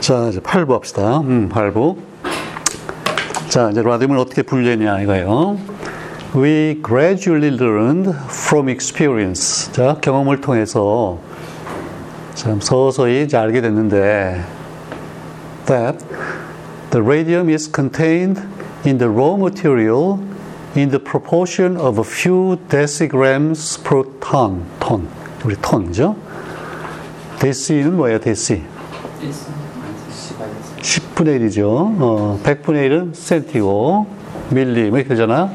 자, 이제 8부 합시다. 음, 8부. 자, 이제 라디움을 어떻게 분류했냐 이거예요. We gradually learned from experience. 자, 경험을 통해서 참 서서히 이제 알게 됐는데 that the radium is contained in the raw material in the proportion of a few decigrams per ton. 톤. 우리 톤이죠? 데시는 뭐예요, 데시? 10분의 1이죠. 어, 100분의 1은 센티고, 밀리, 뭐 이렇게 되잖아.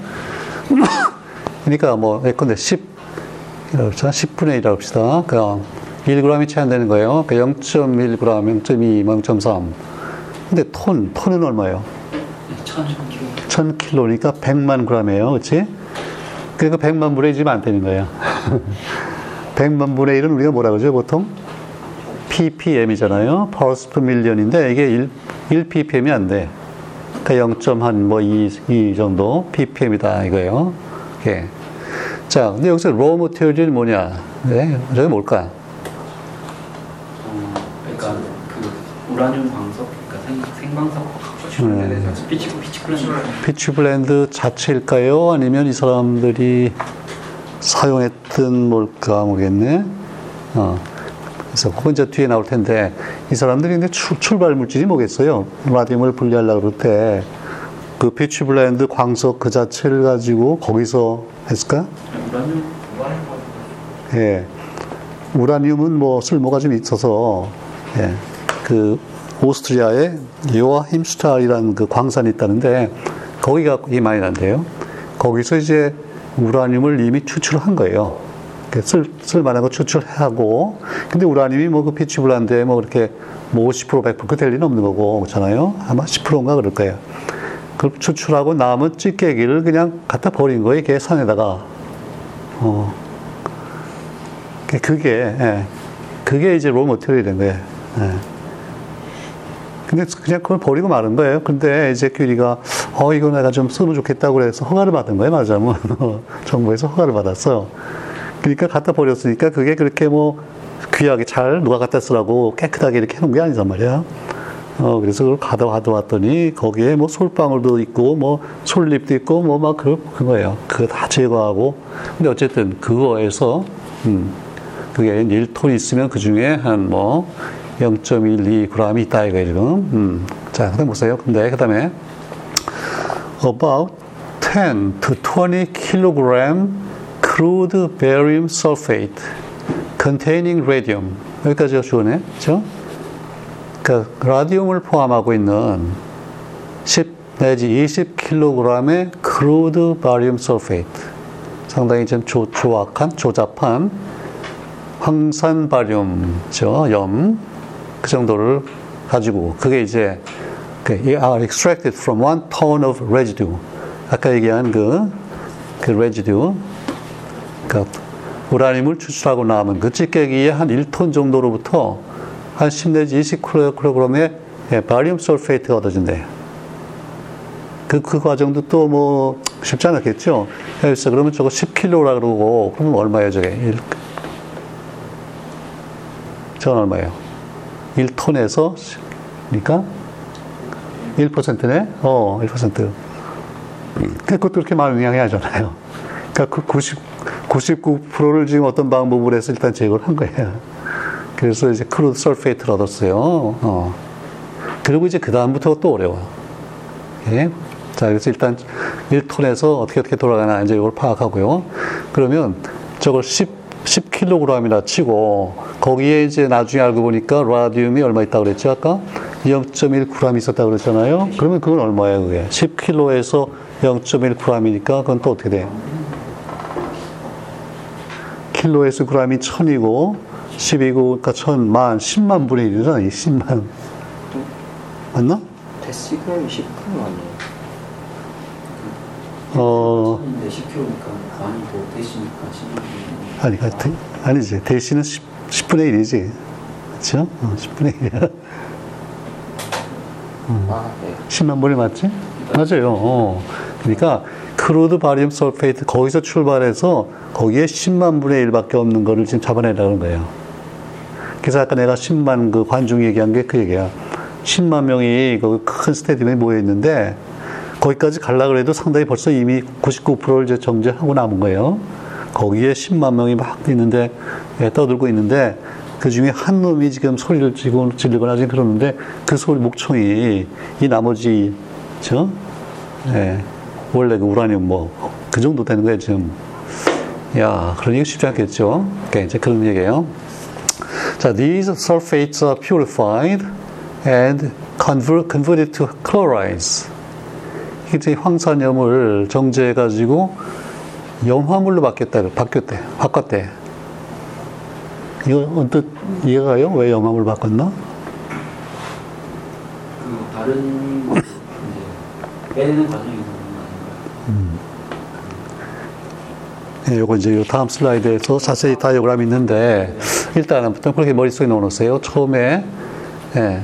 그러니까 뭐, 예컨대 10, 이라고 합시다. 10분의 1이라고 합시다. 그 1g이 채 안 되는 거예요. 그 0.1g, 0.2, 0.3. 근데 톤, 톤은 얼마예요? 1000kg니까 100만 g이에요. 그치? 그러니까 100만 분의 1이면 안 되는 거예요. 100만 분의 1은 우리가 뭐라 그러죠, 보통? Ppm이잖아요. parts per million인데 이게 1, 1 ppm이 안 돼. 그러니까 0.한 뭐2 2 정도 ppm이다 이거예요. 예. 자, 근데 여기서 raw material이 뭐냐? 네, 저게 뭘까? 어, 그러니까 그 우라늄 광석, 그러니까 생, 생방석 피치 피치 블렌드. 피치 블렌드 자체일까요? 아니면 이 사람들이 사용했던 뭘까 모르겠네. 어. 그래서 그건 이제 뒤에 나올 텐데 이 사람들이 근데 출, 출발 물질이 뭐겠어요? 라디움을 분리하려고 그럴 때 그 피치블렌드 광석 그 자체를 가지고 거기서 했을까? 예. 우라늄은 뭐 쓸모가 좀 있어서 예. 그 오스트리아에 요아힘슈탈이라는 그 광산이 있다는데 거기가 이 많이 난대요. 거기서 이제 우라늄을 이미 추출한 거예요. 쓸, 쓸만한 거 추출하고, 근데 우라늄이 뭐 그 피치블란드에 뭐 그렇게 뭐 50% 100%될 리는 없는 거고, 그렇잖아요. 아마 10%인가 그럴 거예요. 그 추출하고 남은 찌개기를 그냥 갖다 버린 거예요. 이게 산에다가. 어. 그게, 예. 그게 이제 로머티리얼이 된 거예요. 예. 근데 그냥 그걸 버리고 마는 거예요. 근데 이제 큐리가 어 이거 내가 좀 쓰면 좋겠다고 그래서 허가를 받은 거예요. 말하자면 정부에서 허가를 받았어. 그러니까 갖다 버렸으니까 그게 그렇게 뭐 귀하게 잘 누가 갖다 쓰라고 깨끗하게 이렇게 해놓은 게 아니란 말이야. 어 그래서 그걸 가다 가져왔더니 거기에 뭐 솔방울도 있고 뭐 솔잎도 있고 뭐 막 그 그거예요. 그거 다 제거하고 근데 어쨌든 그거에서 음 그게 1톤 있으면 그 중에 한 뭐 0.12g이 있다 이거 지금. 음. 자, 그 다음 보세요. 근데 그 다음에 about 10 to 20 kilogram crude barium sulfate containing radium 여기까지가 좋네, 그렇죠? 그러니까 라디움을 포함하고 있는 10 내지 20kg의 crude barium sulfate 상당히 좀 조, 조악한 조잡한 황산 바륨죠 염 그 정도를 가지고 그게 이제 그 are extracted from one ton of residue. 아까 얘기한 그, 그 residue, 그 우라늄을 추출하고 남은 그 찌개기의 한 1톤 정도로부터 한 10 내지 20kg의 예, 바리움 솔페이트가 얻어진대요. 그, 그 과정도 또 뭐 쉽지 않았겠죠? 그래서 그러면 저거 10kg라 그러고, 그러면 얼마예요, 저게? 저건 얼마예요? 1톤에서 그러니까 1%네. 어, 1%. 그것도 그렇게 많은 영향이 하잖아요. 그러니까 그 90, 99%를 지금 어떤 방법으로 해서 일단 제거를 한 거예요. 그래서 이제 crude sulfate를 얻었어요. 어. 그리고 이제 그다음부터 또 어려워요. 예? 자, 그래서 일단 1톤에서 어떻게 어떻게 돌아가나 이제 이걸 파악하고요. 그러면 저걸 10 10kg이라 치고 거기에 이제 나중에 알고 보니까 라디움이 얼마 있다고 그랬죠 아까 0.1g 있었다고 그랬잖아요 그러면 그건 얼마예요 그게 10kg에서 0.1g이니까 그건 또 어떻게 돼 킬로에서 g이 1000이고 10이고 그러니까 1000만 10만 분의 1이잖아 이 10만 맞나? 데시그램이 10g 아니에요? 어 10kg니까 아니고 데시니까 10만 아니, 아니지. 대신은 10, 10분의 1이지. 그렇죠? 어, 10분의 1이야. 음. 아, 네. 10만 분이 맞지? 맞아요. 어. 그러니까 crude 바리움 sulfate 거기서 출발해서 거기에 10만 분의 1밖에 없는 거를 지금 잡아내라는 거예요. 그래서 아까 내가 10만 그 관중 얘기한 게 그 얘기야. 10만 명이 그 큰 스타디움에 모여 있는데 거기까지 갈라 그래도 상당히 벌써 이미 99%를 이제 정제하고 남은 거예요. 거기에 10만 명이 막 있는데 예, 떠들고 있는데 그 중에 한 놈이 지금 소리를 지르고 지르거나 지금 그러는데 그 소리 목청이 이 나머지 저 예, 원래 그 우라늄 뭐 그 정도 되는 거예요 지금. 야, 그러니까 쉽지 않겠죠. 오케이, 이제 그런 얘기예요. 자, these sulfates are purified and convert, converted to chlorides. 이제 황산염을 정제해가지고 염화물로 바뀌었다, 바뀌었대, 바꿨대. 이거 언뜻 이해가 가요? 왜 염화물 바꿨나? 그 다른 빼내는 과정이 있는 거 아닌가요? 예, 요거 이제 요 다음 슬라이드에서 자세히 다이어그램이 있는데, 일단은 그렇게 머릿속에 넣어놓으세요. 처음에, 예,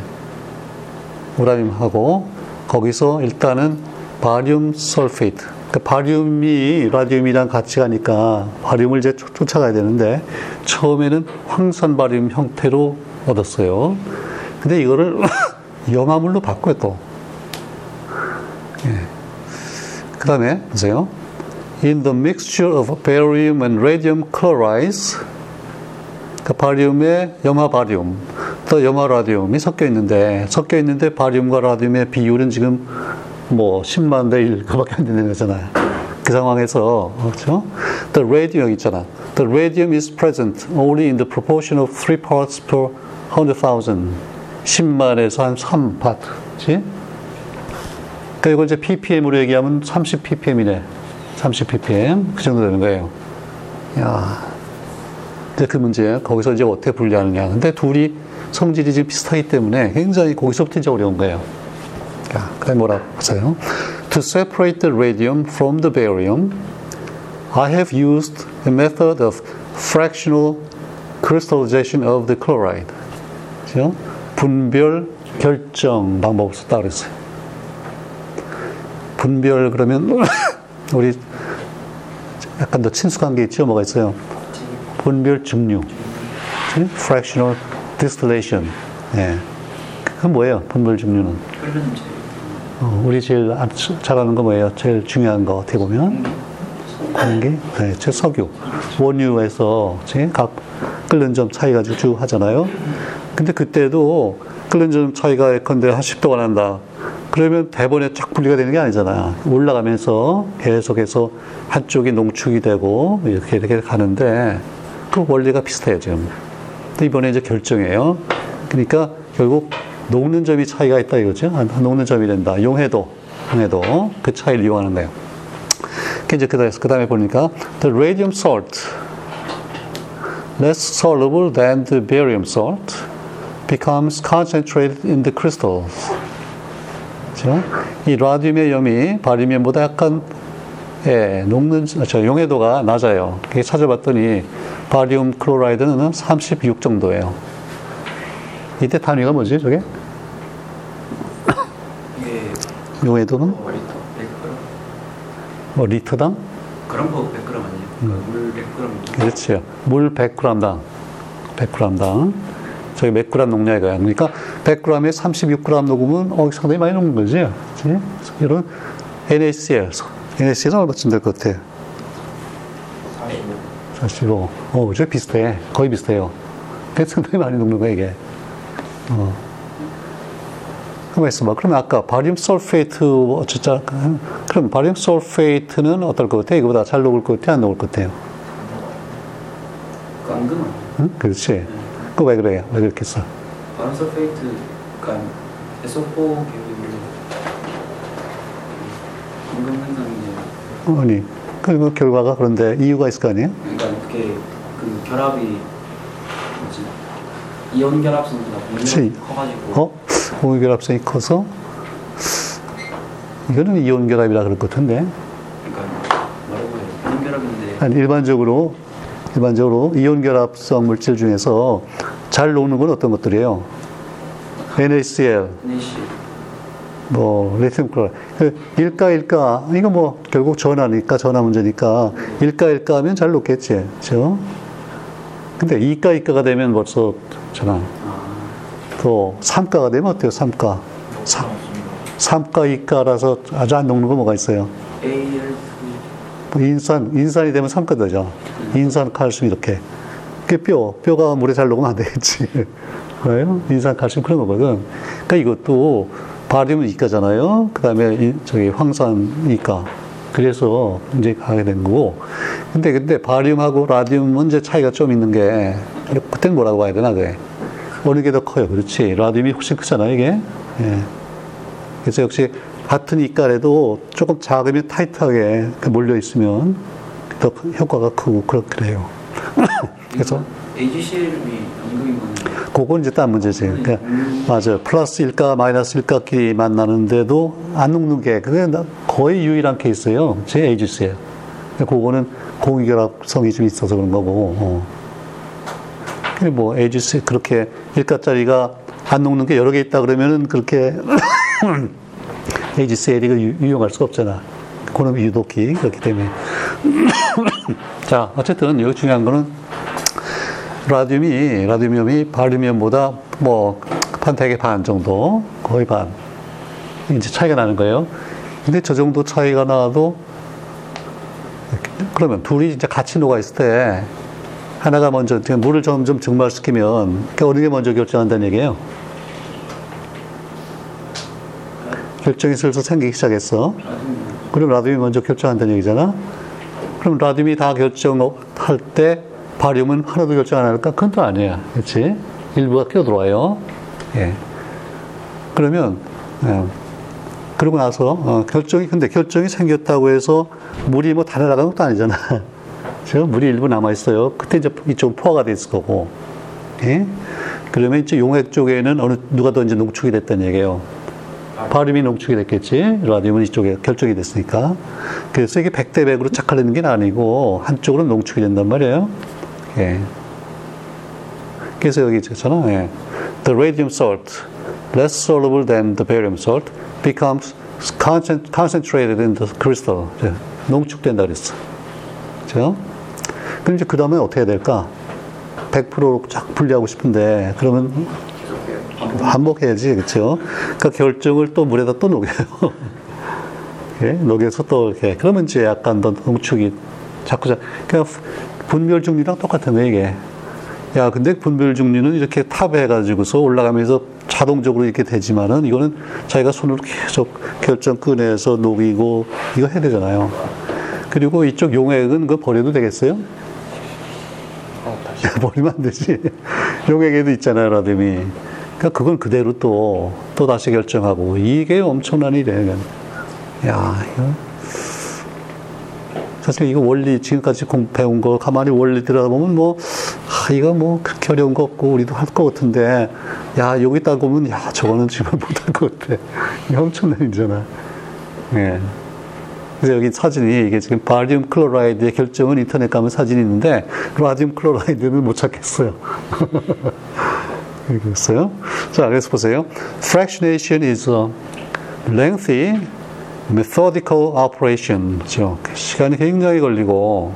우라늄하고, 거기서 일단은 바륨 sulfate. 그 바륨이 라듐이랑 같이 가니까 바륨을 이제 쫓- 쫓아가야 되는데, 처음에는 황산 바륨 형태로 얻었어요. 근데 이거를 염화물로 바꿔요, 또. 그 다음에, 보세요. In the mixture of barium and radium chlorides, 그 바리움에 염화 바리움, 또 염화 라디움이 섞여 있는데, 섞여 있는데 바리움과 라디움의 비율은 지금 뭐 10만 대 1 그밖에 안 되는 거잖아요. 그 상황에서, 그렇죠? The radium 있잖아. The radium is present only in the proportion of 3 parts per 100,000. 10만에서 한 3파트. 그치? 그리고 이제 ppm으로 얘기하면 30 ppm이네. 30 ppm. 그 정도 되는 거예요. 야. 근데 그 문제, 거기서 이제 어떻게 분리하느냐. 근데 둘이 성질이 지금 비슷하기 때문에 굉장히 거기서부터 이제 어려운 거예요. 자, 그 다음에 뭐라고 하세요? To separate the radium from the barium, I have used a method of fractional crystallization of the chloride. 그죠? 분별 결정 방법을 썼다 그랬어요. 분별 그러면 우리 약간 더 친숙한 게 있죠? 뭐가 있어요? 분별 증류. 그치? fractional distillation. 예. 그건 뭐예요? 분별 증류는? 어, 우리 제일 안- 잘하는 거 뭐예요? 제일 중요한 거 어떻게 보면 공기, 네, 제 석유, 원유에서? 각 끓는 점 차이 가지고 쭉 하잖아요. 근데 그때도 끓는 점 차이가 예컨대 한 10도가 난다. 그러면 대본에 쫙 분리가 되는 게 아니잖아. 올라가면서 계속해서 한쪽이 농축이 되고 이렇게 이렇게 가는데 그 원리가 비슷해요 지금. 이번에 이제 결정이에요. 그러니까 결국 녹는 점이 차이가 있다 이거죠. 아, 녹는 점이 된다. 용해도, 용해도 그 차이를 이용하는 거예요. 그 이제 그 다음에 보니까 the radium salt less soluble than the barium salt becomes concentrated in the crystals. 그렇죠? 이 라듐의 염이 바리움보다 약간 예, 녹는 저 용해도가 낮아요. 그게 찾아봤더니 barium chloride는 36 정도예요. 이때 단위가 뭐지, 저게? 용해도는 어, 리터 100g 뭐 리터당? 그런 거 100g 아니에요? 음. 물 100g 그렇지요. 물 100g당. 100g당. 저기 몇 g 녹냐 이거야. 그러니까 100g에 36g 녹으면 어, 상당히 많이 녹는 거지. 그치? 이런 NaCl. NaCl은 얼마쯤 될 것 같아? 45 45. 어, 그죠? 비슷해. 거의 비슷해요. 상당히 많이 녹는 거야, 이게. 어. 가만 있어봐. 그러면 아까 barium sulfate, 어쩌자. 그럼 barium sulfate는 어떨 것 같아? 이거보다 잘 녹을 것 같아? 안 녹을 것 같아요? 아니에요? 응? 그렇지. 그 왜 그래요? 왜 그렇게 써? 바른 설페이트가 SO4 계열이 앙금 현상이에요 아니, 그 결과가 그런데 이유가 있을 거 아니에요? 그러니까 그게 그 결합이 뭐지 이온 결합성보다 커가지고 어? 공유 결합성이 커서? 이거는 이온 결합이라 그럴 것 같은데. 그러니까 뭐라고 해요 이온 결합인데 아니, 일반적으로, 일반적으로 이온 결합성 물질 중에서 잘 녹는 건 어떤 것들이에요? NaCl, NaC 뭐, 리튬 클로라이드. 그 일가, 일가, 이거 뭐, 결국 전화니까, 전화 문제니까, 일가, 일가 하면 잘 녹겠지. 그죠? 근데 이가, 이가가 되면 벌써 전화. 아또 삼가가 되면 어때요? 삼가. 삼, 삼가 이가라서 아주 안 녹는 거 뭐가 있어요? 인산, 인산이 되면 삼가 되죠. 인산, 칼슘 이렇게. 그 뼈, 뼈가 물에 잘 녹으면 안 되겠지. 그래요? 인산, 칼슘 그런 거거든. 그러니까 이것도 바륨은 이가잖아요. 그 다음에 저기 황산 이가. 그래서 이제 가게 된 거고. 근데, 근데 바륨하고 라듐은 이제 차이가 좀 있는 게, 그때는 뭐라고 봐야 되나, 그게. 어느 게 더 커요. 그렇지. 라듐이 훨씬 크잖아요, 이게. 예. 그래서 역시 같은 이깔에도 조금 작으면 타이트하게 몰려 있으면 더 효과가 크고 그렇게 해요. 그래서 AGCL이 연금인 건데 그건 이제 딴 문제지. 그러니까 맞아요. 플러스 일가 마이너스 일가끼리 만나는데도 안 녹는 게 그게 나- 거의 유일한 케이스예요. 제 에이지스예요. 그거는 공유결합성이 좀 있어서 그런 거고. 어. 그게 뭐 에이지스 그렇게 일가짜리가 안 녹는 게 여러 개 있다 그러면은 그렇게 에리가 유용할 수가 없잖아. 그놈 유독히 그렇기 때문에. 자, 어쨌든 여기 중요한 거는 라듐이 라듐이움이 바륨이움보다 뭐한 대개 반 정도 거의 반 이제 차이가 나는 거예요. 근데 저 정도 차이가 나도 그러면 둘이 이제 같이 녹아 있을 때 하나가 먼저 물을 점점 증발시키면 그 어느 게 먼저 결정한다는 얘기예요. 결정이 슬슬 생기기 시작했어. 그럼 라듐이 먼저 결정한다는 얘기잖아. 그럼 라듐이 다 결정할 때 바륨은 하나도 결정 안 할까? 그건 또 아니야. 그렇지? 일부가 끼어들어와요. 예. 그러면, 예. 그러고 나서, 어, 결정이, 근데 결정이 생겼다고 해서 물이 뭐 다 날아가는 것도 아니잖아. 지금 물이 일부 남아 있어요. 그때 이제 이쪽 포화가 됐을 거고. 예? 그러면 이제 용액 쪽에는 어느, 누가 더 이제 농축이 됐다는 얘기예요. 바륨이 농축이 됐겠지. 라듐은 이쪽에 결정이 됐으니까. 그래서 이게 100대 100으로 착화되는 게 아니고 한쪽으로 농축이 된단 말이에요. 예. 그래서 여기 있잖아. 예. The radium salt, less soluble than the barium salt, becomes concent- concentrated in the crystal. 예. 농축된다 그랬어. 그죠? 그럼 이제 그 다음에 어떻게 해야 될까? 100%로 쫙 분리하고 싶은데, 그러면 반복해야지, 그렇죠? 그러니까 결정을 또 물에다 또 녹여요. 예, 녹여서 또 이렇게 그러면 이제 약간 더 농축이 자꾸 자 그냥 분별 중리랑 똑같은 거예요 이게. 야, 근데 분별 중리는 이렇게 탑해 가지고서 올라가면서 자동적으로 이렇게 되지만은 이거는 자기가 손으로 계속 결정 꺼내서 녹이고 이거 해야 되잖아요. 그리고 이쪽 용액은 그거 버려도 되겠어요? 야, 버리면 안 되지. 용액에도 있잖아요, 라뎀이. 그러니까 그건 그대로 또, 또 다시 결정하고. 이게 엄청난 일이에요. 야, 이거. 사실 이거 원리, 지금까지 공, 배운 거 가만히 원리 들여다보면 뭐, 아, 이거 뭐 그렇게 어려운 거 없고 우리도 할 것 같은데, 야, 여기 딱 보면, 야, 저거는 지금 못할 것 같아. 이게 엄청난 일이잖아. 예. 그래서 여기 사진이 이게 지금 barium chloride의 결정은 인터넷 가면 사진이 있는데 radium chloride는 못 찾겠어요. 이렇게 있어요. 자, 그래서 보세요. Fractionation is a lengthy methodical operation. 그렇죠? 시간이 굉장히 걸리고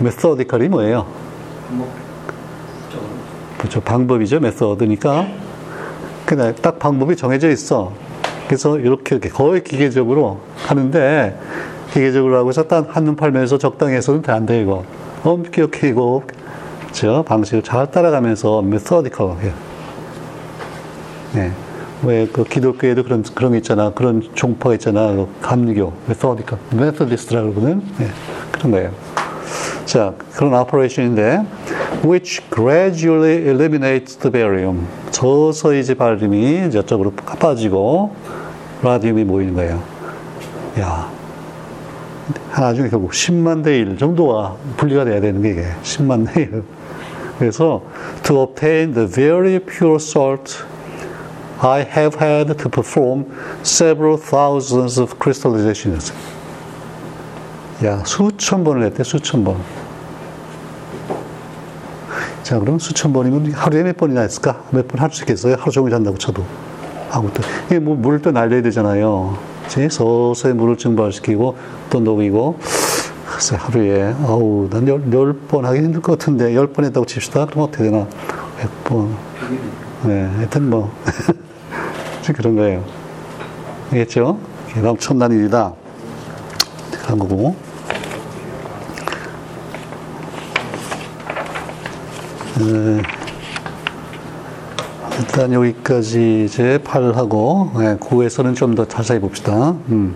methodical이 뭐예요? 그렇죠. 방법이죠. 메서드니까. 그냥 딱 방법이 정해져 있어. 그래서 이렇게, 이렇게 거의 기계적으로 하는데, 기계적으로 하고 딱 한눈 팔면서 적당히 해서는 안 돼, 이거. 엄격히 이거, 저 방식을 잘 따라가면서 methodical. 예. 왜그 기독교에도 그런, 그런 게 있잖아. 그런 종파가 있잖아. 그 감리교, methodical. methodist라고 그러거든. 예. 그런 거예요. 자, 그런 오퍼레이션인데, which gradually eliminates the barium. 서서히 이제 바륨이 저쪽으로 빠지고, 라듐이 모이는 거예요. 야. 나중에 결국 10만 대 1 정도가 분리가 돼야 되는 게 이게 10만 대 1. 그래서 to obtain the very pure salt, I have had to perform several thousands of crystallizations. 야, 수천 번을 했대, 수천 번. 자, 그럼 수천 번이면 하루에 몇 번이나 했을까? 몇 번 할 수 있겠어요? 하루 종일 잔다고 쳐도. 아무튼. 이게 뭐 물을 또 날려야 되잖아요. 이제 서서히 물을 증발시키고 또 녹이고. 글쎄, 하루에, 아우, 난 열, 열 번 하기 힘들 것 같은데, 열 번 했다고 칩시다. 그럼 어떻게 되나? 백 번. 네, 하여튼 뭐, 그런 거예요. 알겠죠? 이게 엄청난 일이다. 그런 거고. 에, 일단 여기까지 이제 8하고, 네, 9에서는 좀 더 자세히 봅시다. 음.